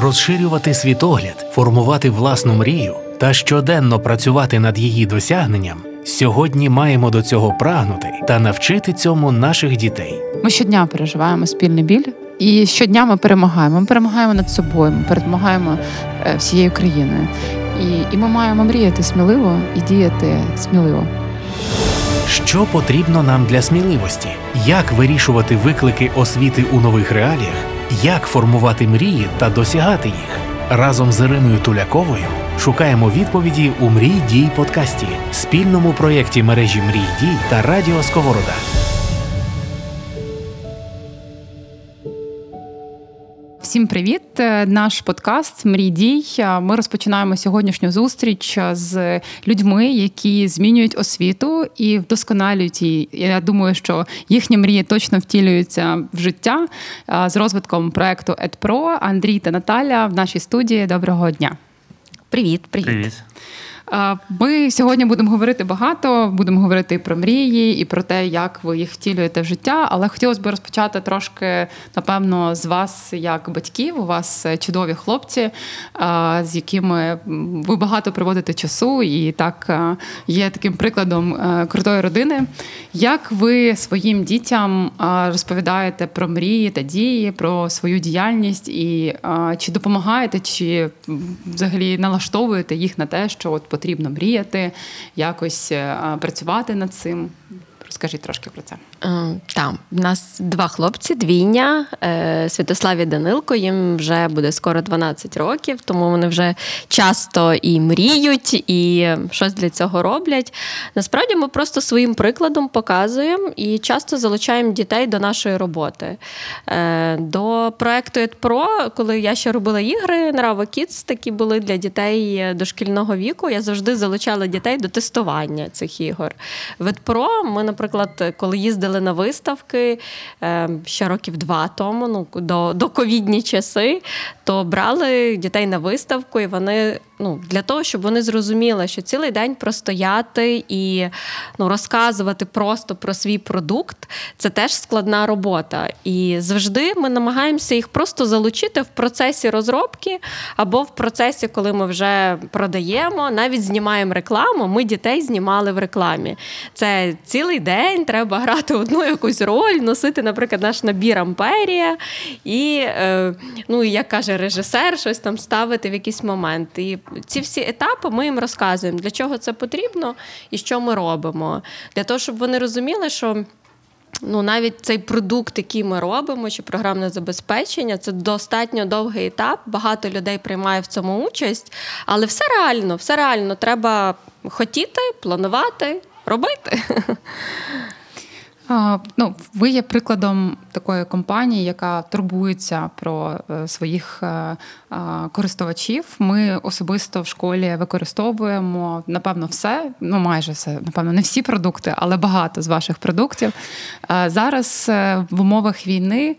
розширювати світогляд, формувати власну мрію та щоденно працювати над її досягненням. Сьогодні маємо до цього прагнути та навчити цьому наших дітей. Ми щодня переживаємо спільний біль, і щодня ми перемагаємо. Ми перемагаємо над собою, ми перемагаємо е, всією країною. І, і ми маємо мріяти сміливо і діяти сміливо. Що потрібно нам для сміливості? Як вирішувати виклики освіти у нових реаліях? Як формувати мрії та досягати їх? Разом з Іриною Туляковою шукаємо відповіді у Мрій дій подкасті, спільному проєкті мережі Мрій дій та Радіо Сковорода. Всім привіт! Е, Наш подкаст Мрій дій. Е, Ми розпочинаємо сьогоднішню зустріч е, з людьми, які змінюють освіту і вдосконалюють її. Я думаю, що їхні мрії точно втілюються в життя з розвитком проекту EdPro. Андрій та Наталя в нашій студії. Доброго дня. Привіт, привіт. Привіт. Е, Ми сьогодні будемо говорити багато. Будемо говорити і про мрії, і про те, як ви їх втілюєте в життя. Але хотілося б розпочати трошки, напевно, з вас, як батьків. У вас чудові хлопці, е, з якими ви багато проводите часу, і так е, є таким прикладом крутої родини. Як ви своїм дітям розповідаєте про мрії та дії, про свою діяльність, і чи допомагаєте, чи взагалі налаштовуєте їх на те, що от потрібно мріяти, якось е, працювати над цим? Розкажіть трошки про це. Е, Так, в нас два хлопці, двійня, е, Святослав і Данилко. Їм вже буде скоро 12 років, тому вони вже часто і мріють, і щось для цього роблять. Насправді ми просто своїм прикладом показуємо і часто залучаємо дітей до нашої роботи. Е, До проекту EdPro, коли я ще робила ігри, Nrava Kids, такі були для дітей дошкільного віку. Я завжди залучала дітей до тестування цих ігор. В EdPro ми, наприклад, коли їздили на виставки е, ще років два тому, ну до, до ковідні часи, то брали дітей на виставку, і вони ну, для того, щоб вони зрозуміли, що цілий день простояти і ну, розказувати просто про свій продукт це теж складна робота. І завжди ми намагаємося їх просто залучити в процесі розробки або в процесі, коли ми вже продаємо, навіть знімаємо рекламу. Ми дітей знімали в рекламі. Це цілий день треба грати одну якусь роль, носити, наприклад, наш набір Амперія, і, е, ну, як каже режисер, щось там ставити в якийсь момент. І ці всі етапи ми їм розказуємо, для чого це потрібно і що ми робимо. Для того, щоб вони розуміли, що. Ну, навіть цей продукт, який ми робимо, чи програмне забезпечення, це достатньо довгий етап. Багато людей приймає в цьому участь, але все реально, все реально. Треба хотіти, планувати, робити. Ну, ви є прикладом такої компанії, яка турбується про е, своїх е, е, користувачів. Ми особисто в школі використовуємо напевно все, ну майже все, напевно, не всі продукти, але багато з ваших продуктів. Зараз в умовах війни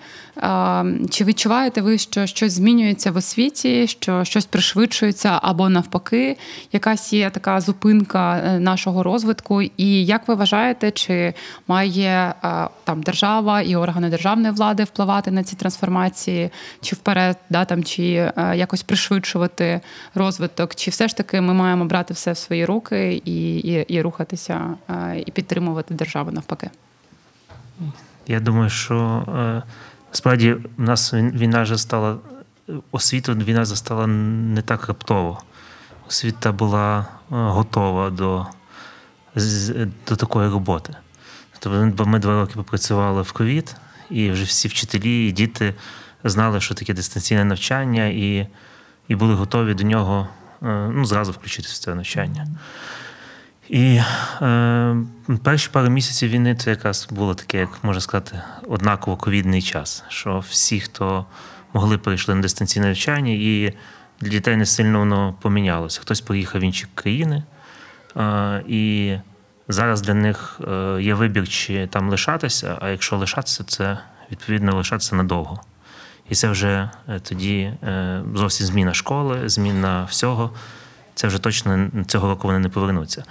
чи відчуваєте ви, що щось змінюється в освіті, що щось пришвидшується або навпаки, якась є така зупинка нашого розвитку? І як ви вважаєте, чи має е, там держава і органи державної влади впливати на ці трансформації, чи вперед, да, там, чи е, якось пришвидшувати розвиток, чи все ж таки ми маємо брати все в свої руки і, і, і рухатися е, і підтримувати державу навпаки? Я думаю, що е, справді в нас війна вже стала освіту, війна застала не так раптово. Освіта була готова до, до такої роботи. Тобто бо ми два роки попрацювали в ковід, і вже всі вчителі і діти знали, що таке дистанційне навчання, і, і були готові до нього е, ну, зразу включитися в це навчання. І е, перші пару місяців війни це якраз було таке, як можна сказати, однаково ковідний час. Що всі, хто могли, перейшли на дистанційне навчання, і для дітей не сильно воно помінялося. Хтось поїхав в інші країни, е, і зараз для них е, є вибір, чи там лишатися, а якщо лишатися, це відповідно лишатися надовго. І це вже е, тоді е, зовсім зміна школи, зміна всього. Це вже точно цього року вони не повернуться.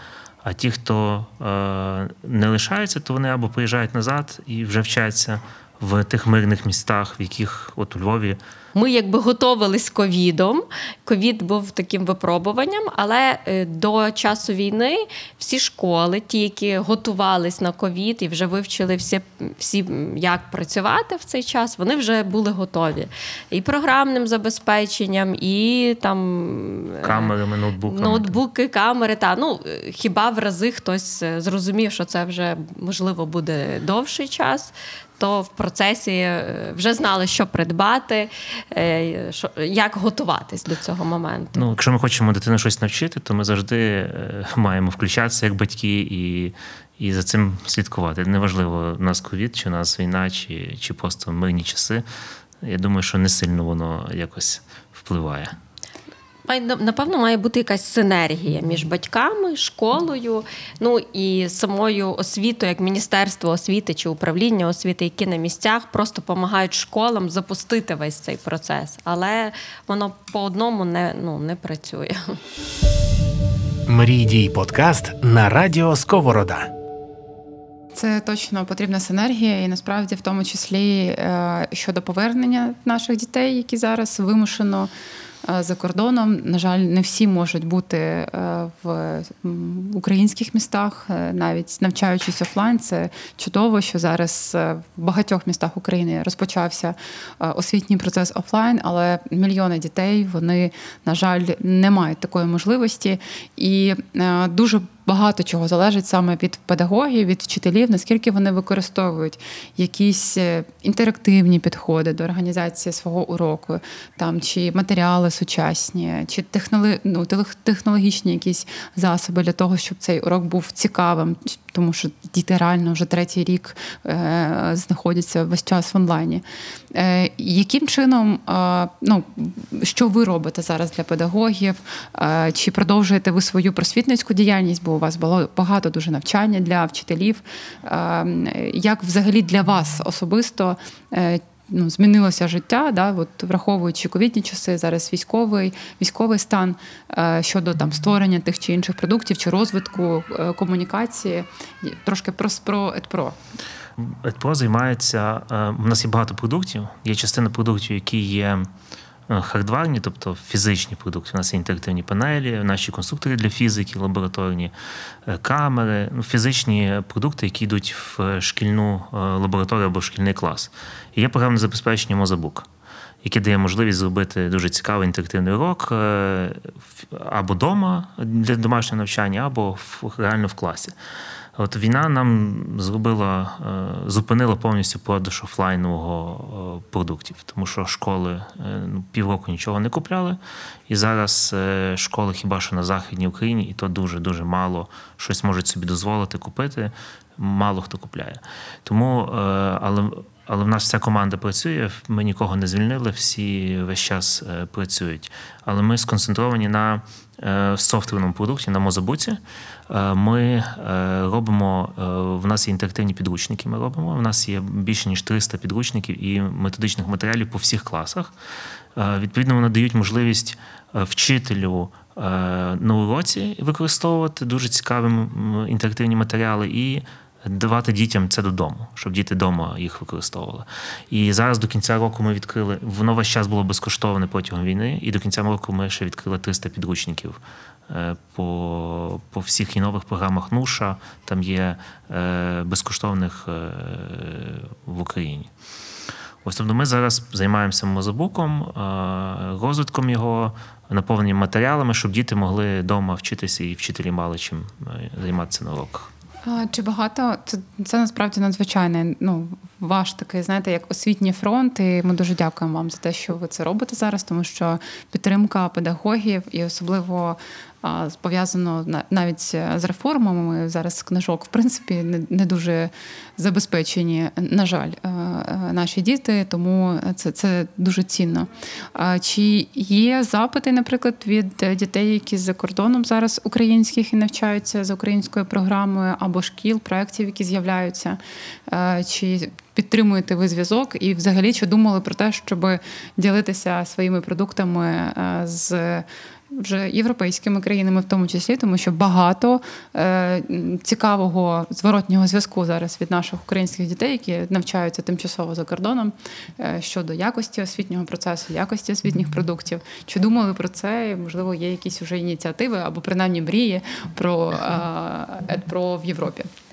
А ті, хто не лишається, то вони або приїжджають назад і вже вчаться, в тих мирних містах, в яких от у Львові Ми якби готовились ковідом. Ковід був таким випробуванням, але е, до часу війни всі школи, ті, які готувались на ковід і вже вивчили всі, всі як працювати в цей час, вони вже були готові і програмним забезпеченням, і там е, камерами, ноутбуками. Ноутбуки, камери, та ну е, хіба в рази хтось зрозумів, що це вже можливо буде довший час. То в процесі е, вже знали, що придбати, е, як готуватись до цього моменту. Ну, якщо ми хочемо дитину щось навчити, то ми завжди е, маємо включатися як батьки і, і за цим слідкувати. Неважливо, у нас ковід, чи у нас війна, чи, чи просто мирні часи. Я думаю, що не сильно воно якось впливає. Напевно, має бути якась синергія між батьками, школою, ну і самою освітою, як Міністерство освіти чи управління освіти, які на місцях просто допомагають школам запустити весь цей процес. Але воно по одному не, ну, не працює. Мрій дій подкаст на радіо Сковорода. Це точно потрібна синергія, і насправді, в тому числі е, щодо повернення наших дітей, які зараз вимушено за кордоном. На жаль, не всі можуть бути е, в українських містах, е, навіть навчаючись офлайн. Це чудово, що зараз е, в багатьох містах України розпочався е, освітній процес офлайн, але мільйони дітей вони, на жаль, не мають такої можливості. І е, дуже багато чого залежить саме від педагогів, від вчителів, наскільки вони використовують якісь е, інтерактивні підходи до організації свого уроку, там чи матеріали сучасні, чи техноли, ну, технологічні якісь засоби для того, щоб цей урок був цікавим, тому що діти реально вже третій рік е, знаходяться весь час в онлайні. Е, яким чином, е, ну, що ви робите зараз для педагогів? Е, чи продовжуєте ви свою просвітницьку діяльність? Бо у вас було багато дуже навчання для вчителів. Е, як взагалі для вас особисто? е, Ну, змінилося життя, да, от враховуючи ковідні часи, зараз військовий, військовий стан е, щодо там створення тих чи інших продуктів чи розвитку е, комунікації. Трошки про про ЕДПРО. ЕДПРО займається. У нас є багато продуктів. Є частина продуктів, які є хардварні, тобто фізичні продукти. У нас є інтерактивні панелі, наші конструктори для фізики, лабораторні е, камери, ну, фізичні продукти, які йдуть в шкільну е, лабораторію або в шкільний клас. І є програмне забезпечення mozaBook. Яке дає можливість зробити дуже цікавий інтерактивний урок е, або вдома для домашнього навчання, або в, реально в класі. От війна нам зробила, е, зупинила повністю продаж офлайнового е, продуктів, тому що школи е, ну, півроку нічого не купляли. І зараз школи хіба що на Західній Україні, і то дуже-дуже мало щось можуть собі дозволити купити. Мало хто купляє. Тому, але, але в нас вся команда працює, ми нікого не звільнили, всі весь час е, працюють. Але ми сконцентровані на е, софтверному продукті, на Мозабуці. Е, Ми робимо, в нас є інтерактивні підручники. Ми робимо. У нас є більше ніж 300 підручників і методичних матеріалів по всіх класах. Відповідно, вони дають можливість вчителю на уроці використовувати дуже цікаві інтерактивні матеріали і давати дітям це додому, щоб діти вдома їх використовували. І зараз до кінця року ми відкрили, воно весь час було безкоштовне протягом війни, і до кінця року ми ще відкрили 300 підручників е, по, по всіх і нових програмах НУШа. Там є е, безкоштовних е, в Україні. Ось тобто ми зараз займаємося мозобуком, розвитком його, наповненням матеріалами, щоб діти могли вдома вчитися і вчителі мали чим займатися на уроках. Чи багато це, це насправді надзвичайне ну, ваш такий, знаєте, як освітній фронт. І ми дуже дякуємо вам за те, що ви це робите зараз, тому що підтримка педагогів і особливо пов'язано на- навіть з реформами. Зараз книжок, в принципі, не, дуже забезпечені, на жаль, е, е, наші діти, тому це, це дуже цінно. Чи є запити, наприклад, від дітей, які за кордоном зараз українських і навчаються за українською програмою, або шкіл, проєктів, які з'являються? Е, Чи підтримуєте ви зв'язок? І взагалі чи думали про те, щоб ділитися своїми продуктами е, з вже європейськими країнами, в тому числі, тому що багато е, цікавого зворотнього зв'язку зараз від наших українських дітей, які навчаються тимчасово за кордоном е, щодо якості освітнього процесу, якості освітніх продуктів. Чи думали про це? І, Можливо, є якісь вже ініціативи або принаймні мрії про е, в Європі або в США?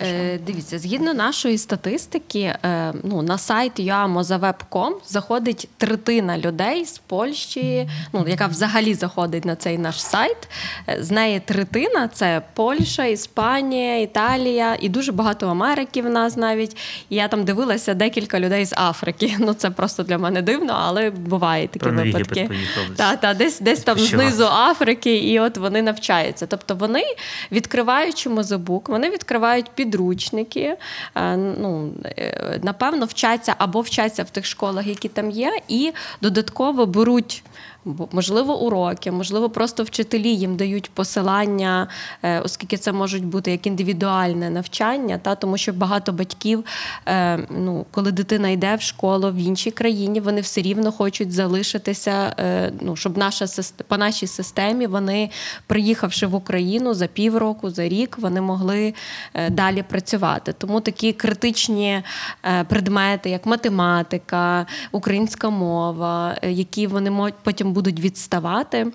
Е, дивіться, згідно нашої статистики, е, ну, на сайт yoamozaweb.com заходить третина людей з Польщі, ну, яка взагалі заходить на цей наш сайт. Е, З неї третина це Польща, Іспанія, Італія і дуже багато Америки в нас навіть. І я там дивилася декілька людей з Африки. Ну, це просто для мене дивно, але бувають такі Певно, випадки. Та, та, десь, десь там Що? знизу Африки, і от вони навчаються. Тобто вони, відкриваючи мозобук, вони відкривають підручники, е, ну, е, напевно, вчаться або вчаться в тих школах, які там є, і додатково беруть. Можливо, уроки, можливо, просто вчителі їм дають посилання, е, оскільки це можуть бути як індивідуальне навчання, та тому що багато батьків, е, ну, коли дитина йде в школу в іншій країні, вони все рівно хочуть залишитися, е, ну, щоб наша по нашій системі вони, приїхавши в Україну за півроку, за рік, вони могли далі працювати. Тому такі критичні предмети, як математика, українська мова, які вони мо- потім будуть відставати.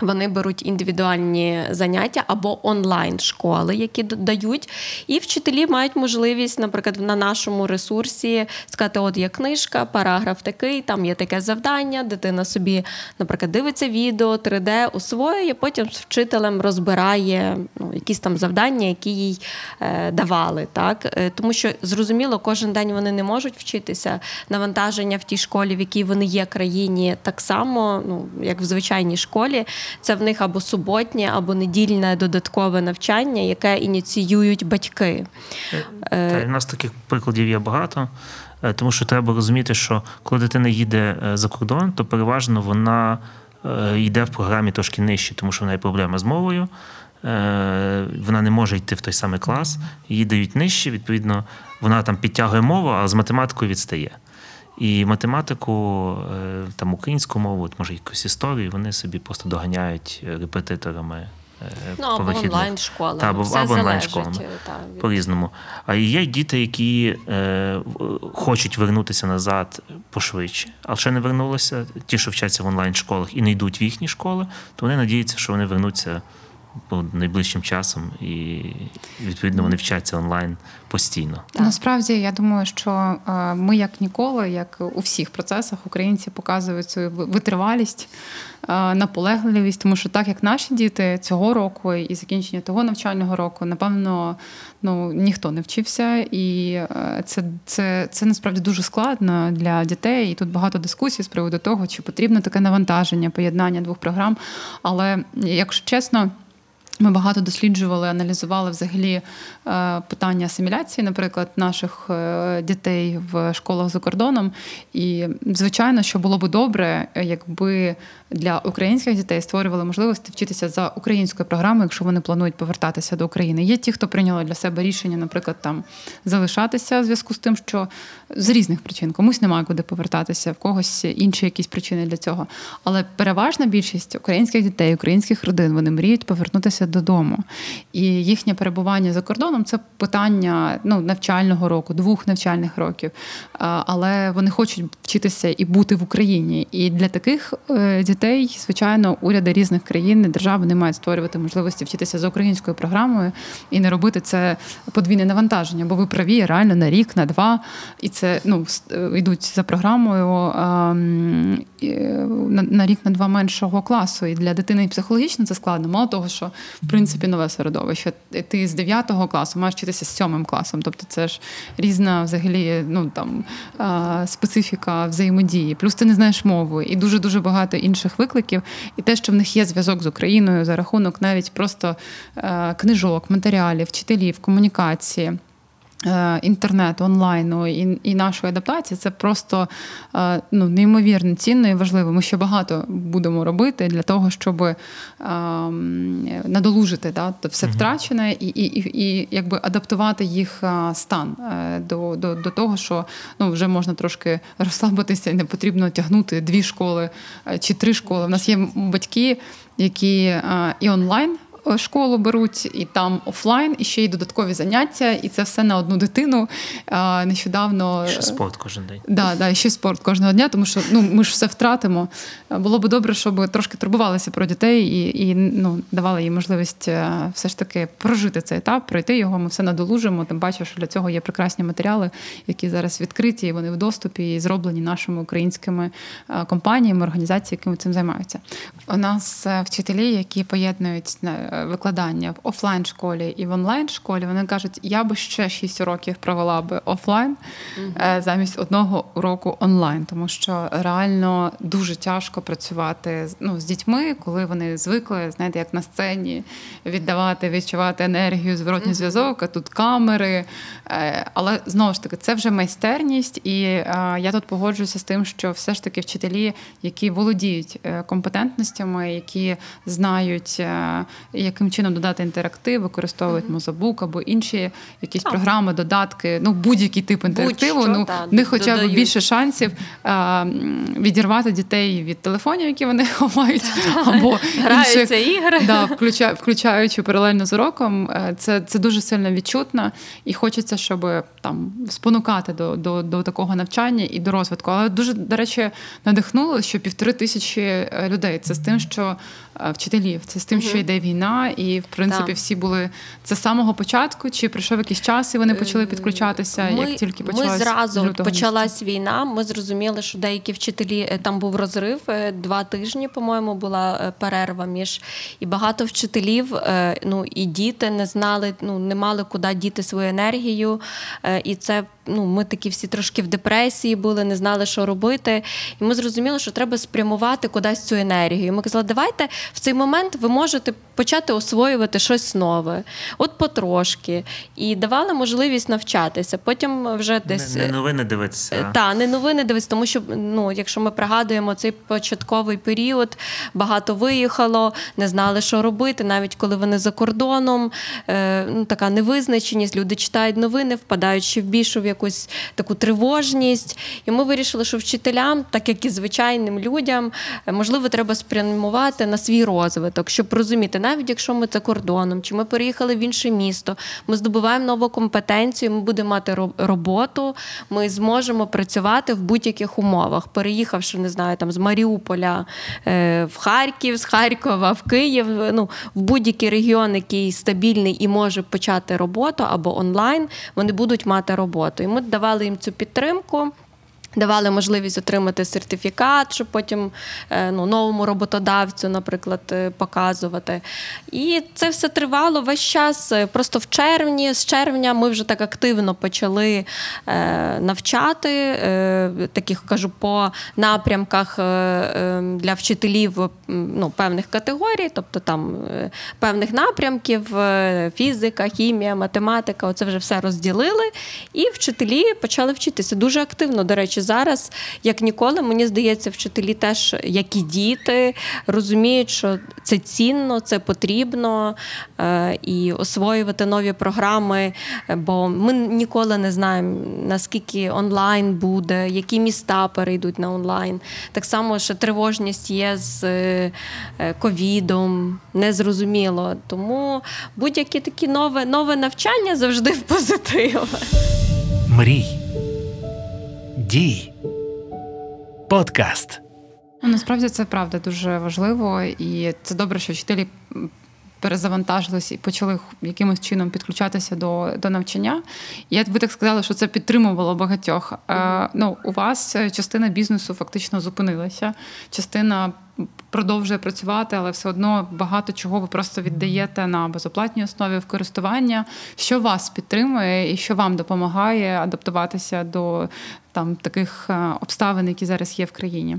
Вони беруть індивідуальні заняття або онлайн школи, які дають, і вчителі мають можливість, наприклад, на нашому ресурсі сказати: от є книжка, параграф такий, там є таке завдання. Дитина собі, наприклад, дивиться відео 3D, освоює, потім з вчителем розбирає ну, якісь там завдання, які їй е, давали. Так? Е, Тому що зрозуміло, кожен день вони не можуть вчитися. Навантаження в тій школі, в якій вони є країні, так само, ну як в звичайній школі. Це в них або суботнє, або недільне додаткове навчання, яке ініціюють батьки. Та, і в нас таких прикладів є багато, е, тому що треба розуміти, що коли дитина їде е, за кордон, то переважно вона е, йде в програмі трошки нижче, тому що в неї проблема з мовою. е, Вона не може йти в той самий клас, їй дають нижче, відповідно, вона там підтягує мову, а з математикою відстає. І математику, е, там українську мову, от, може якусь історію, вони собі просто доганяють е, репетиторами. е, Ну по або онлайн школами. Та, або, Все або онлайн школами. е, від- По-різному. А є діти, які е, хочуть вернутися назад пошвидше, але ще не вернулися. Ті, що вчаться в онлайн школах і не йдуть в їхні школи, то вони надіються, що вони вернуться ну, найближчим часом, і відповідно вони вчаться онлайн постійно. Так. Насправді я думаю, що е, ми як ніколи, як у всіх процесах, українці показують свою витривалість, е, наполегливість, тому що так як наші діти цього року і закінчення того навчального року, напевно, ну ніхто не вчився, і е, це, це, це насправді дуже складно для дітей. І тут багато дискусій з приводу того, чи потрібно таке навантаження, поєднання двох програм. Але якщо чесно. Ми багато досліджували, аналізували взагалі е, питання асиміляції, наприклад, наших е, дітей в школах за кордоном. І звичайно, що було б добре, е, якби для українських дітей створювали можливості вчитися за українською програмою, якщо вони планують повертатися до України. Є ті, хто прийняли для себе рішення, наприклад, там залишатися в зв'язку з тим, що з різних причин комусь немає куди повертатися, в когось інші якісь причини для цього. Але переважна більшість українських дітей, українських родин вони мріють повернутися додому. І їхнє перебування за кордоном це питання ну, навчального року, двох навчальних років. Але вони хочуть вчитися і бути в Україні. І для таких е, дітей, звичайно, уряди різних країн і держав вони мають створювати можливості вчитися за українською програмою і не робити це подвійне навантаження. Бо ви праві реально на рік, на два, і це ну е, йдуть за програмою на, на рік на два меншого класу. І для дитини психологічно це складно. Мало того, що в принципі нове середовище. Ти з 9 класу маєш вчитися з 7 класом. Тобто це ж різна взагалі ну там е, специфіка взаємодії. Плюс ти не знаєш мови і дуже дуже багато інших викликів. І те, що в них є зв'язок з Україною за рахунок навіть просто е, книжок, матеріалів, вчителів, комунікації. Е, інтернету, онлайну і і нашої адаптації це просто е, ну, неймовірно цінно і важливо. Ми ще багато будемо робити для того, щоб е, надолужити да, все втрачене і і, і, і якби адаптувати їх стан до до, до того, що ну, вже можна трошки розслабитися і не потрібно тягнути дві школи чи три школи. У нас є батьки, які і онлайн школу беруть, і там офлайн, і ще й додаткові заняття, і це все на одну дитину. Нещодавно ще спорт кожен день. Да, да, ще спорт кожного дня, тому що ну ми ж все втратимо. Було б добре, щоб трошки турбувалися про дітей і і ну, давали їм можливість е, все ж таки прожити цей етап, пройти його. Ми все надолужимо. Тим паче, що для цього є прекрасні матеріали, які зараз відкриті, і вони в доступі і зроблені нашими українськими е, компаніями, організаціями, які цим займаються. У нас е, вчителі, які поєднують викладання в офлайн школі і в онлайн школі, вони кажуть, я би ще 6 років провела би офлайн mm замість одного уроку онлайн, тому що реально дуже тяжко працювати ну, з дітьми, коли вони звикли, знаєте, як на сцені віддавати, відчувати енергію, зворотній mm зв'язок, а тут камери. Е, але знову ж таки, це вже майстерність, і я тут погоджуюся з тим, що все ж таки вчителі, які володіють е, компетентностями, які знають, яким чином додати інтерактив, використовують mm-hmm. Мозабук або інші якісь oh. програми, додатки, ну будь-який тип інтерактиву. Будь-що, ну та, них хоча б більше шансів а, відірвати дітей від телефонів, які вони ховають, або інших, ігри. Да, включа, включаючи паралельно з уроком. Е, це це дуже сильно відчутно, і хочеться, щоб там спонукати до, до, до такого навчання і до розвитку. Але дуже до речі надихнуло, що півтори тисячі е, людей. Це з тим, що е, вчителів, це з тим, що йде війна і в принципі так. всі були це з самого початку. Чи прийшов якийсь час, і вони почали ем, підключатися? Ми, як тільки почалась ми зразу почалась війна. Ми зрозуміли, що деякі вчителі е, там був розрив е, два тижні. По-моєму, була е, перерва між і багато вчителів. Ну і діти не знали, ну не мали куди діти свою енергію, і це ну, ми такі всі трошки в депресії були, не знали, що робити. І ми зрозуміли, що треба спрямувати кудись цю енергію. І Ми казали, давайте в цей момент ви можете почати освоювати щось нове, от потрошки. І давали можливість навчатися. Потім вже десь не, не новини дивитися. Е, так, не новини дивитися, тому що ну, якщо ми пригадуємо цей початковий період, багато виїхало, не знали, що робити, навіть коли вони за кордоном, е, ну, така невизначеність, люди читають новини, впадають ще в більшу в якусь таку тривожність. І ми вирішили, що вчителям, так як і звичайним людям, е, можливо, треба спрямувати на свій розвиток, щоб розуміти, навіть якщо ми за кордоном, чи ми переїхали в інше місто, ми здобуваємо нову компетенцію, ми будемо мати роботу, ми зможемо працювати в будь-яких умовах, переїхавши, не знаю, там з Маріуполя е, в Харків, з Харкова в Київ, ну в будь-який регіон, який стабільний і може почати роботу або онлайн, вони будуть мати роботу ми давали їм цю підтримку. Давали можливість отримати сертифікат, щоб потім е, ну, новому роботодавцю, наприклад, е, показувати. І це все тривало весь час. Е, просто в червні, з червня ми вже так активно почали навчати таких кажу по напрямках для вчителів ну, певних категорій, тобто там певних напрямків: фізика, хімія, математика. Оце вже все розділили. І вчителі почали вчитися дуже активно, до речі зараз, як ніколи, мені здається, вчителі теж, як і діти, розуміють, що це цінно, це потрібно е, і освоювати нові програми, бо ми ніколи не знаємо, наскільки онлайн буде, які міста перейдуть на онлайн. Так само, що тривожність є з е, ковідом, незрозуміло. Тому будь-яке таке нове, нове навчання завжди в. Мрій дій. Подкаст. Ну, насправді це правда дуже важливо, і це добре, що вчителі перезавантажились і почали якимось чином підключатися до до навчання. Я ви так сказала, що це підтримувало багатьох. Mm-hmm. Ну, У вас частина бізнесу фактично зупинилася, частина продовжує працювати, але все одно багато чого ви просто віддаєте на безоплатній основі в користування. Що вас підтримує і що вам допомагає адаптуватися до там таких е, обставин, які зараз є в країні?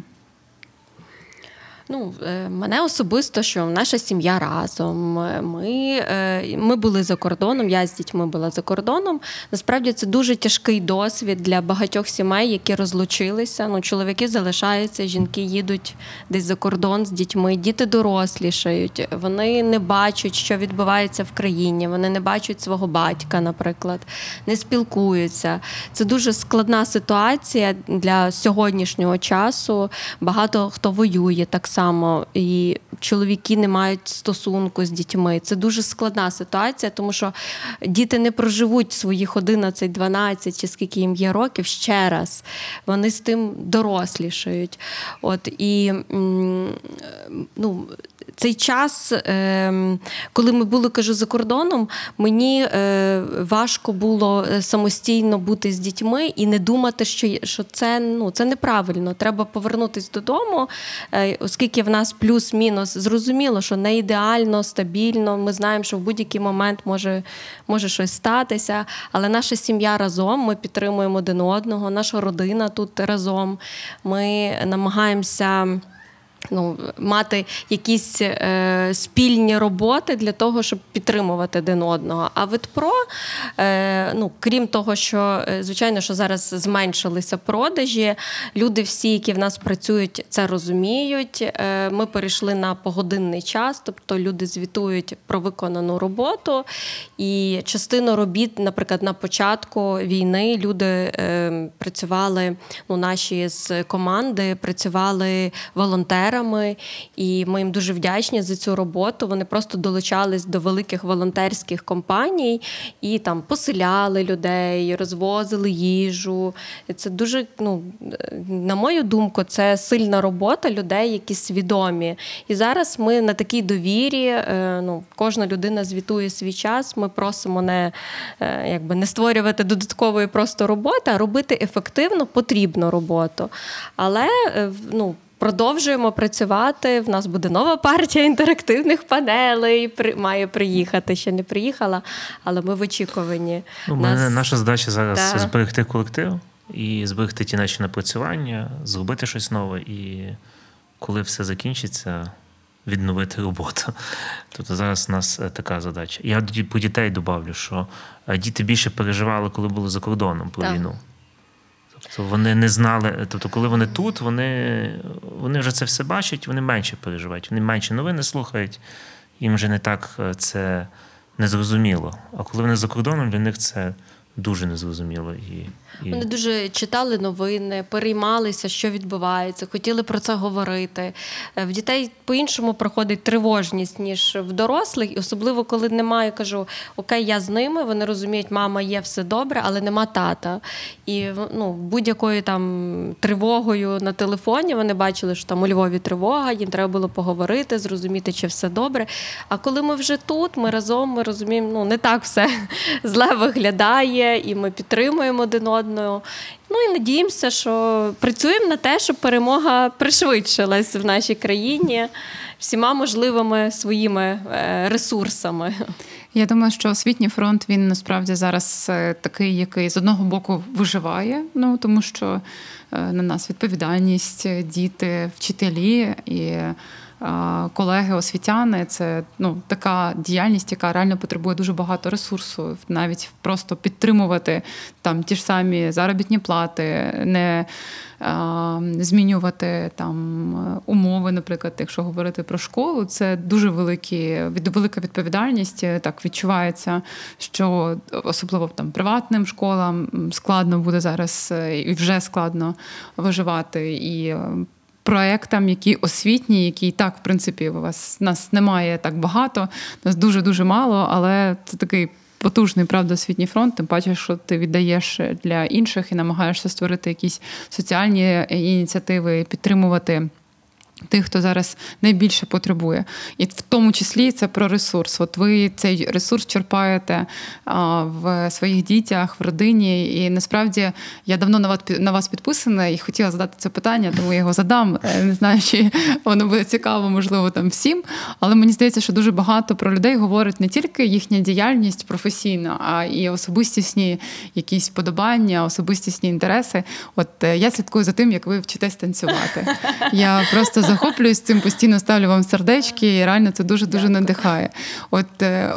Ну, е, мене особисто, що наша сім'я разом. Ми, е, ми були за кордоном, я з дітьми була за кордоном. Насправді це дуже тяжкий досвід для багатьох сімей, які розлучилися. Ну, чоловіки залишаються, жінки їдуть десь за кордон з дітьми, діти дорослішають. Вони не бачать, що відбувається в країні. Вони не бачать свого батька, наприклад, не спілкуються. Це дуже складна ситуація для сьогоднішнього часу. Багато хто воює так само, і чоловіки не мають стосунку з дітьми. Це дуже складна ситуація, тому що діти не проживуть своїх 11-12 чи скільки їм є років ще раз. Вони з тим дорослішають. От і ну, цей час, е, коли ми були кажу, за кордоном, мені е, важко було е, самостійно бути з дітьми і не думати, що, що це, ну, це неправильно. Треба повернутися додому, е, оскільки в нас плюс-мінус зрозуміло, що не ідеально, стабільно. Ми знаємо, що в будь-який момент може, може щось статися, але наша сім'я разом, ми підтримуємо один одного, наша родина тут разом. Ми намагаємося ну, мати якісь е, спільні роботи для того, щоб підтримувати один одного. А Витпро, е, ну, крім того, що е, звичайно, що зараз зменшилися продажі, люди всі, які в нас працюють, це розуміють. Е, ми перейшли на погодинний час, тобто люди звітують про виконану роботу. І частину робіт, наприклад, на початку війни люди е, працювали, ну, наші з команди працювали волонтерами, і ми їм дуже вдячні за цю роботу. Вони просто долучались до великих волонтерських компаній і там поселяли людей, розвозили їжу. Це дуже, ну, на мою думку, це сильна робота людей, які свідомі. І зараз ми на такій довірі, е, ну, кожна людина звітує свій час. Ми просимо не, е, якби, не створювати додаткової просто роботи, а робити ефективно потрібну роботу. Але е, ну, Продовжуємо працювати. В нас буде нова партія інтерактивних панелей. При має приїхати. Ще не приїхала, але ми в очікуванні. Ну, Нас- мене, наша задача зараз Да. зберегти колектив і зберегти ті наші напрацювання, зробити щось нове, і коли все закінчиться, відновити роботу. Тобто зараз у нас е, така задача. Я по дітей добавлю, що е, діти більше переживали, коли були за кордоном про Так. війну. Тобто вони не знали, тобто, коли вони тут, вони, вони вже це все бачать, вони менше переживають, вони менше новини слухають, їм вже не так е, це незрозуміло. А коли вони за кордоном, для них це дуже незрозуміло. І, і... Вони дуже читали новини, переймалися, що відбувається, хотіли про це говорити. Е, В дітей по-іншому проходить тривожність, ніж в дорослих, і особливо коли немає, кажу, окей, я з ними. Вони розуміють, мама є все добре, але нема тата. І ну, будь-якою там тривогою на телефоні вони бачили, що там у Львові тривога, їм треба було поговорити, зрозуміти, чи все добре. А коли ми вже тут, ми разом ми розуміємо, ну не так все зле виглядає, і ми підтримуємо один одного. Ну і надіємося, що працюємо на те, щоб перемога пришвидшилась в нашій країні всіма можливими своїми е, ресурсами. Я думаю, що освітній фронт він насправді зараз е, такий, який з одного боку виживає, ну тому що е, на нас відповідальність, діти, вчителі і колеги, освітяни це ну така діяльність, яка реально потребує дуже багато ресурсу, навіть просто підтримувати там ті ж самі заробітні плати, не а, змінювати там умови, наприклад, якщо говорити про школу, це дуже великі велика відповідальність. Так відчувається, що особливо там приватним школам складно буде зараз е, і вже складно виживати і. Е, Проектам, які освітні, які так, в принципі, у вас нас немає так багато, нас дуже дуже мало, але це такий потужний правда освітній фронт. Тим паче, що ти віддаєш для інших і намагаєшся створити якісь соціальні ініціативи, підтримувати. Тих, хто зараз найбільше потребує, і в тому числі це про ресурс. От ви цей ресурс черпаєте в своїх дітях, в родині. І насправді я давно на вас на вас підписана і хотіла задати це питання, тому я його задам. Е, Не знаю, чи воно буде цікаво, можливо, там всім. Але мені здається, що дуже багато про людей говорить не тільки їхня діяльність професійна, а і особистісні якісь вподобання, особистісні інтереси. От е, я слідкую за тим, як ви вчитесь танцювати. Я просто захоплююсь цим, постійно ставлю вам сердечки, і реально це дуже дуже надихає. От е,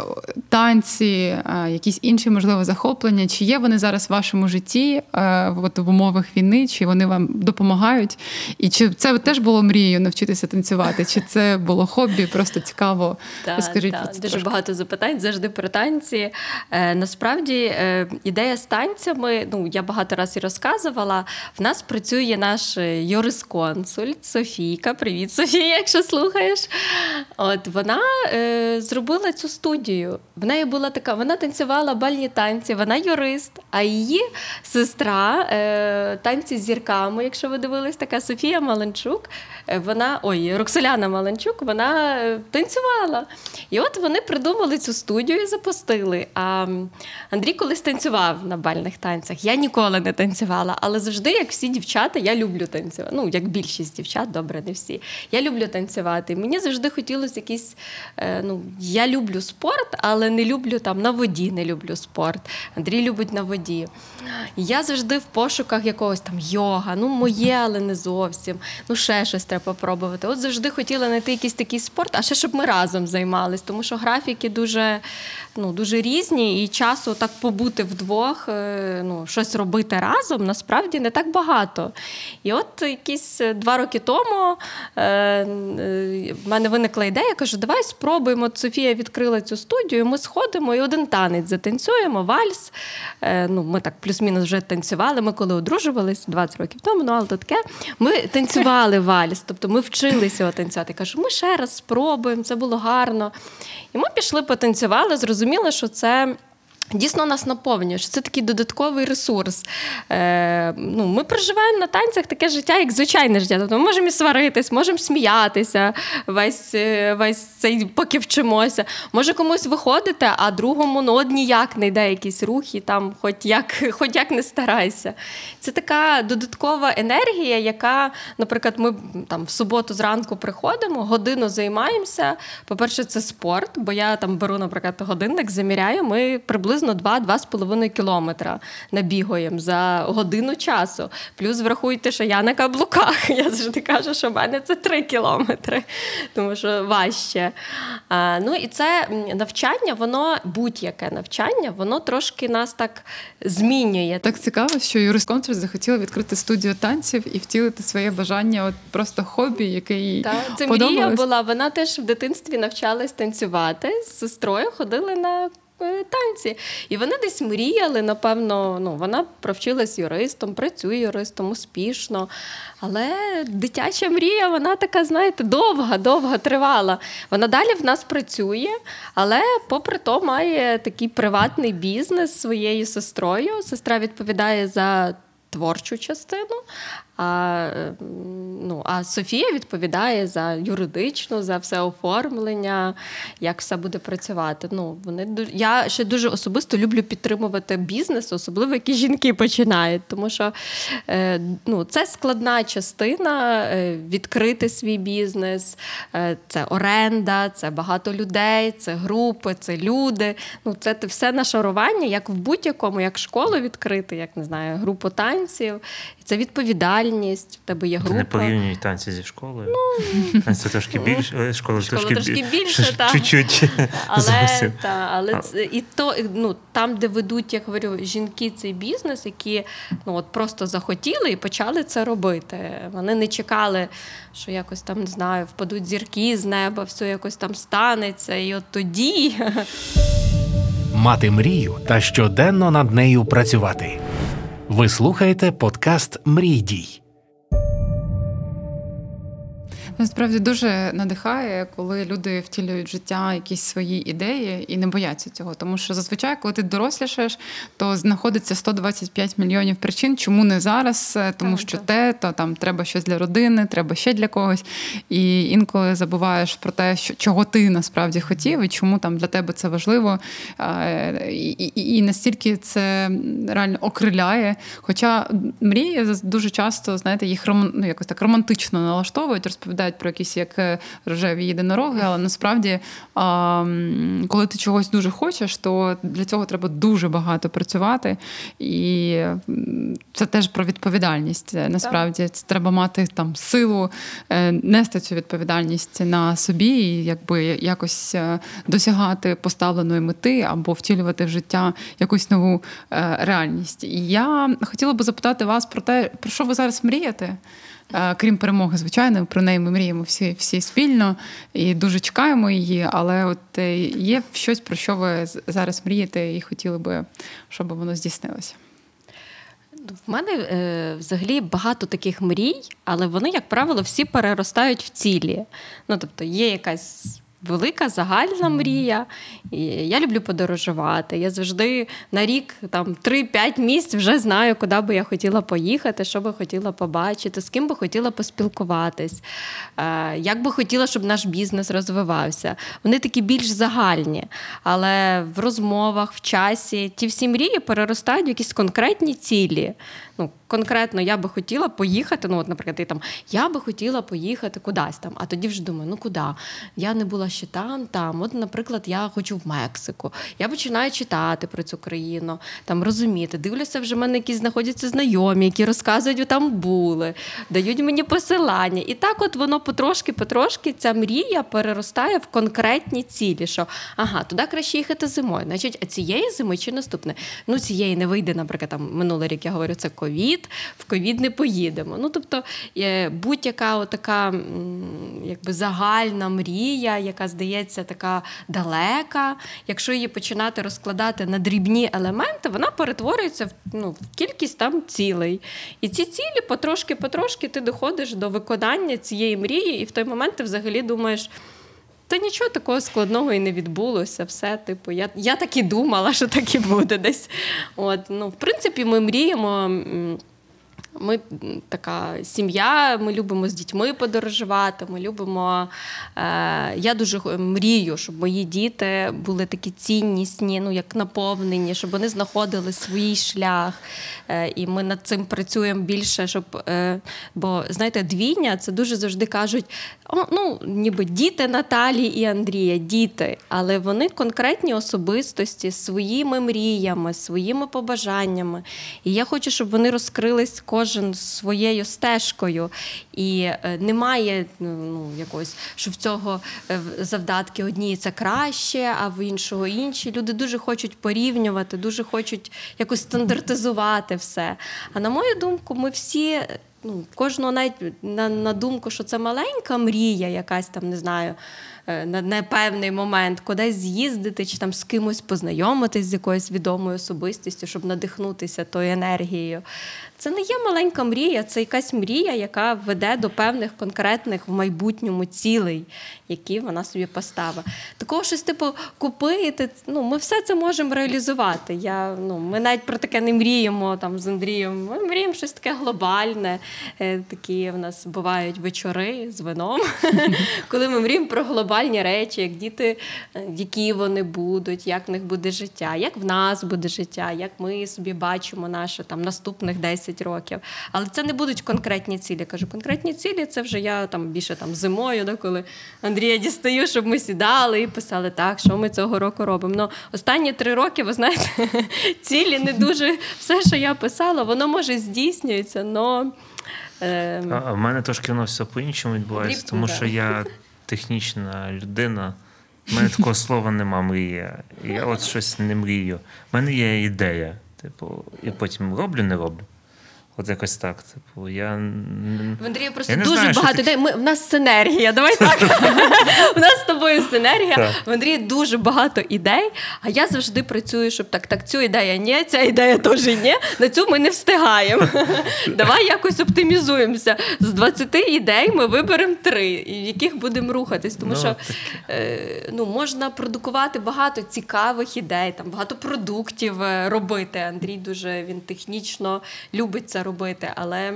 танці, якісь інші можливо захоплення, чи є вони зараз в вашому житті, е, от в умовах війни, чи вони вам допомагають? І чи це теж було мрією навчитися танцювати? Чи це було хобі? Просто цікаво. Так, Розкажіть так, про це дуже трошки. багато запитань завжди про танці. Е, насправді е, ідея з танцями, ну я багато разів і розказувала. В нас працює наш юрисконсульт Софійка. Привіт, Софія, якщо слухаєш. От вона е, зробила цю студію. В неї була така, вона танцювала бальні танці, вона юрист, а її сестра е, танці з зірками, якщо ви дивились, така Софія Маленчук. е, Вона, ой, Роксоляна Маленчук, вона е, танцювала. І от вони придумали цю студію і запустили. А Андрій колись танцював на бальних танцях. Я ніколи не танцювала, але завжди, як всі дівчата, я люблю танцювати. Ну, як більшість дівчат, добре, не всі. Я люблю танцювати. Мені завжди хотілося якийсь. Е, ну, я люблю спорт, але не люблю там на воді, не люблю спорт. Андрій любить на воді. Я завжди в пошуках якогось там йога, ну моє, але не зовсім. Ну, ще щось треба попробувати. От завжди хотіла знайти якийсь такий спорт, а ще щоб ми разом займались, тому що графіки дуже, ну, дуже різні, і часу так побути вдвох, е, ну, щось робити разом насправді не так багато. І от якісь е, два роки тому в мене виникла ідея, я кажу, давай спробуємо. От Софія відкрила цю студію, ми сходимо і один танець затанцюємо, вальс. Е, ну, ми так плюс-мінус вже танцювали. Ми коли одружувались 20 років тому, ну але то таке. Ми танцювали вальс, тобто ми вчилися його танцювати. Кажу, ми ще раз спробуємо, це було гарно. І ми пішли, потанцювали, зрозуміли, що це. Дійсно нас наповнює, що це такий додатковий ресурс. Е, ну, Ми проживаємо на танцях таке життя, як звичайне життя. Тобто ми можемо і сваритись, можемо сміятися весь, е, весь цей, поки вчимося. Може комусь виходити, а другому ну, от ніяк не йде якісь рухи, там, хоч як, хоч як не старайся. Це така додаткова енергія, яка, наприклад, ми там в суботу зранку приходимо, годину займаємося. По-перше, це спорт, бо я там беру, наприклад, годинник, заміряю, ми приблизно 2-2,5 кілометра набігаємо за годину часу. Плюс врахуйте, що я на каблуках. Я завжди кажу, що в мене це 3 кілометри, тому що важче. А, ну і це навчання, воно будь-яке навчання, воно трошки нас так змінює. Так цікаво, що юрисконсульт захотіла відкрити студію танців і втілити своє бажання, от просто хобі, яке їй Так, це мрія була. Вона теж в дитинстві навчалась танцювати з сестрою, ходили на. Е, Танці, і вони десь мріяли. Напевно, ну вона провчилась юристом, працює юристом успішно. Але дитяча мрія, вона така, знаєте, довга, довга тривала. Вона далі в нас працює, але, попри то, має такий приватний бізнес своєю сестрою. Сестра відповідає за творчу частину. А, ну, а Софія відповідає за юридичну, за все оформлення, як все буде працювати. Ну, вони я ще дуже особисто люблю підтримувати бізнес, особливо які жінки починають. Тому що е, ну, це складна частина е, відкрити свій бізнес, е, це оренда, це багато людей, це групи, це люди. Ну, це все нашарування, як в будь-якому, як школу відкрити, як не знаю, групу танців. Це відповідальність. В тебе є Ти група. не порівнюй танці зі школою. Танці трошки більше, е, школа, Ну, Школа трошки, трошки бі- більше, так. Чуть-чуть. Але, та, але це, і то, ну, там, де ведуть, як говорю, жінки цей бізнес, які ну, от просто захотіли і почали це робити. Вони не чекали, що якось там не знаю, впадуть зірки з неба, все якось там станеться. І от тоді Мати мрію та щоденно над нею працювати. Ви слухаєте подкаст Мрій дій. Насправді дуже надихає, коли люди втілюють в життя якісь свої ідеї і не бояться цього. Тому що зазвичай, коли ти дорослішаєш, то знаходиться 125 мільйонів причин, чому не зараз, е, тому Так, що так. те, то там треба щось для родини, треба ще для когось. І інколи забуваєш про те, що чого ти насправді хотів, і чому там для тебе це важливо. І, і, і настільки це реально окриляє. Хоча мрії дуже часто, знаєте, їх ну, якось так романтично налаштовують, розповідають розповідають про якісь як е, рожеві єдинороги, але насправді, коли ти чогось дуже хочеш, то для цього треба дуже багато працювати. І це теж про відповідальність. Е, Насправді це треба мати там силу е, нести цю відповідальність на собі і якби якось досягати поставленої мети або втілювати в життя якусь нову реальність. І я хотіла би запитати вас про те, про що ви зараз мрієте. Е, Крім перемоги, звичайно, про неї ми мріємо всі, всі спільно і дуже чекаємо її. Але от е, є щось, про що ви зараз мрієте, і хотіли би, щоб воно здійснилося. В мене е, взагалі багато таких мрій, але вони, як правило, всі переростають в цілі. Ну, тобто, є якась. Велика загальна мрія. І я люблю подорожувати. Я завжди на рік там 3-5 місць вже знаю, куди би я хотіла поїхати, що би хотіла побачити, з ким би хотіла поспілкуватись, е, як би хотіла, щоб наш бізнес розвивався. Вони такі більш загальні. Але в розмовах, в часі ті всі мрії переростають в якісь конкретні цілі. Ну, конкретно я би хотіла поїхати. Ну, от, наприклад, ти там я би хотіла поїхати кудись там, а тоді вже думаю, ну куди? Я не була ще там, там. От, наприклад, я хочу в Мексику. Я починаю читати про цю країну, там розуміти. Дивлюся, вже в мене якісь знаходяться знайомі, які розказують, там були, дають мені посилання. І так, от воно потрошки-потрошки ця мрія переростає в конкретні цілі. Що ага, туди краще їхати зимою. Значить, а цієї зими чи наступне? Ну, цієї не вийде, наприклад, там минулий рік я говорю, це ковід, в ковід не поїдемо. Ну, тобто, е, будь-яка така м, якби загальна мрія, яка здається така далека, якщо її починати розкладати на дрібні елементи, вона перетворюється в, ну, в кількість там цілей. І ці цілі потрошки-потрошки ти доходиш до виконання цієї мрії, і в той момент ти взагалі думаєш. Та нічого такого складного і не відбулося. Все, типу, я, я так і думала, що так і буде десь. От, ну, в принципі, ми мріємо. Ми така сім'я, ми любимо з дітьми подорожувати. Ми любимо. Е, я дуже мрію, щоб мої діти були такі ціннісні, ну як наповнені, щоб вони знаходили свій шлях. Е, і ми над цим працюємо більше, щоб. Е, бо знаєте, двійня це дуже завжди кажуть: о, ну, ніби діти Наталії і Андрія, діти, але вони конкретні особистості своїми мріями, своїми побажаннями. І я хочу, щоб вони розкрились кожен своєю стежкою. І е, немає ну, якогось, що в цього е, завдатки одні це краще, а в іншого інші. Люди дуже хочуть порівнювати, дуже хочуть якось стандартизувати все. А на мою думку, ми всі. Ну, кожного навіть на, на думку, що це маленька мрія, якась там, не знаю, е, на непевний момент, кудись з'їздити чи там з кимось познайомитись з якоюсь відомою особистістю, щоб надихнутися тою енергією. Це не є маленька мрія, це якась мрія, яка веде до певних конкретних в майбутньому цілей, які вона собі поставила. Такого щось, типу, купити, ну, ми все це можемо реалізувати. Я, ну, ми навіть про таке не мріємо там, з Андрієм. Ми мріємо щось таке глобальне. Е, Такі в нас бувають вечори з вином, коли ми мріємо про глобальні речі, як діти, е, які вони будуть, як в них буде життя, як в нас буде життя, як ми собі бачимо наше там наступних 10 років. Але це не будуть конкретні цілі. Кажу, конкретні цілі це вже я там більше там зимою, да, коли Андрія дістаю, щоб ми сідали і писали так, що ми цього року робимо. Ну, останні три роки, ви знаєте, цілі не дуже все, що я писала, воно може здійснюється, але. Е, А а в мене трошки воно все по-іншому відбувається, Дріб- тому да. що я технічна людина. У мене такого слова нема мрія. Я от щось не мрію. У мене є ідея. Типу, я потім роблю, не роблю. От якось так. Типу, я В Андрія просто Я дуже знаю, багато ідей. Ми, в нас синергія. Давай так. У нас з тобою синергія. В Андрії дуже багато ідей, а я завжди працюю, щоб так, так, цю ідея ні, ця ідея теж ні. На цю ми не встигаємо. Давай якось оптимізуємося. З 20 ідей ми виберемо три, в яких будемо рухатись. Тому Ну, що е, ну, можна продукувати багато цікавих ідей, там багато продуктів е, робити. Андрій дуже він технічно любить це це але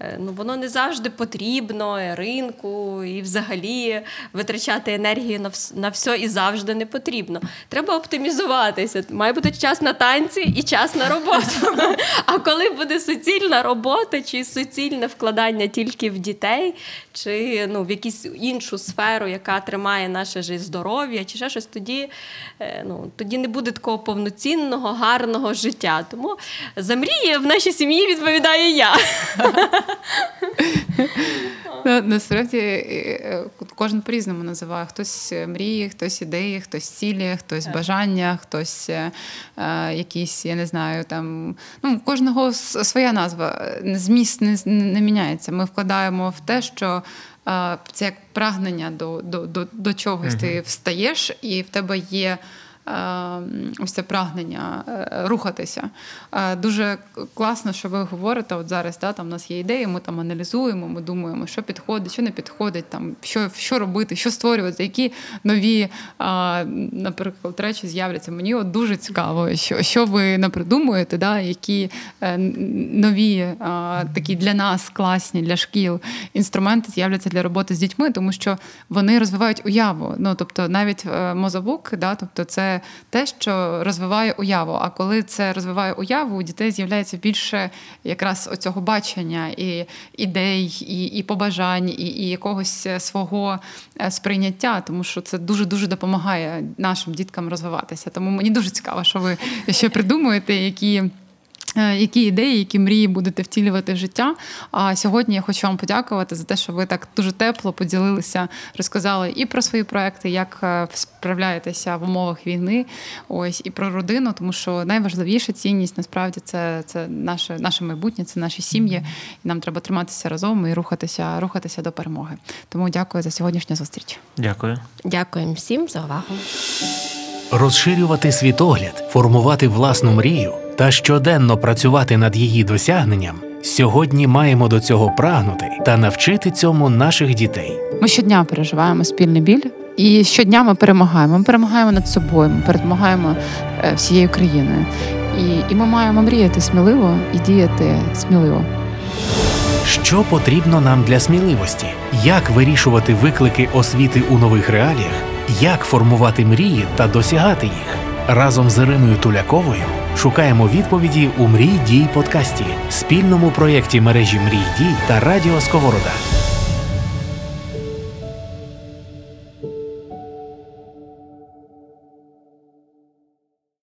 е, ну, воно не завжди потрібно ринку і взагалі витрачати енергію на, вс- на все і завжди не потрібно. Треба оптимізуватися. Має бути час на танці і час на роботу. А коли буде суцільна робота чи суцільне вкладання тільки в дітей, чи ну, в якусь іншу сферу, яка тримає наше ж здоров'я, чи ще щось, тоді, е, ну, тоді не буде такого повноцінного, гарного життя. Тому за мрії в нашій сім'ї відповідаю я. Ну, Насправді е, е, кожен по-різному називає. Хтось е, мрії, хтось ідеї, хтось цілі, хтось бажання, хтось е, е, якісь, я не знаю, там ну, у кожного своя назва. Зміст не, не міняється. Ми вкладаємо в те, що е, це як прагнення до, до, до, до чогось. Ти встаєш, і в тебе є. Е, Ось це прагнення е, рухатися. Е, Дуже класно, що ви говорите. От зараз да, там у нас є ідеї, ми там аналізуємо, ми думаємо, що підходить, що не підходить, там що, що робити, що створювати, які нові, наприклад, речі з'являться. Мені от дуже цікаво, що, що ви напридумуєте, да, які нові такі для нас класні, для шкіл інструменти з'являться для роботи з дітьми, тому що вони розвивають уяву. Ну тобто, навіть мозозвук, да, тобто це те, що розвиває уяву. А коли це розвиває уяву, у дітей з'являється більше якраз оцього бачення і ідей, і, і побажань, і, і якогось е, свого е, сприйняття, тому що це дуже дуже допомагає нашим діткам розвиватися. Тому мені дуже цікаво, що ви ще придумуєте, які. Е, Які ідеї, які мрії будете втілювати в життя? А сьогодні я хочу вам подякувати за те, що ви так дуже тепло поділилися, розказали і про свої проекти, як е, справляєтеся в умовах війни, ось і про родину, тому що найважливіша цінність насправді це, це наше, наше майбутнє, це наші сім'ї. І нам треба триматися разом і рухатися, рухатися до перемоги. Тому дякую за сьогоднішню зустріч. Дякую. Дякуємо всім за увагу. Розширювати світогляд, формувати власну мрію та щоденно працювати над її досягненням. Сьогодні маємо до цього прагнути та навчити цьому наших дітей. Ми щодня переживаємо спільний біль, і щодня ми перемагаємо. Ми перемагаємо над собою, ми перемагаємо е, всією країною. І, і ми маємо мріяти сміливо і діяти сміливо. Що потрібно нам для сміливості? Як вирішувати виклики освіти у нових реаліях? Як формувати мрії та досягати їх? Разом з Іриною Туляковою шукаємо відповіді у Мрій дій подкасті, спільному проєкті мережі Мрій дій та Радіо Сковорода.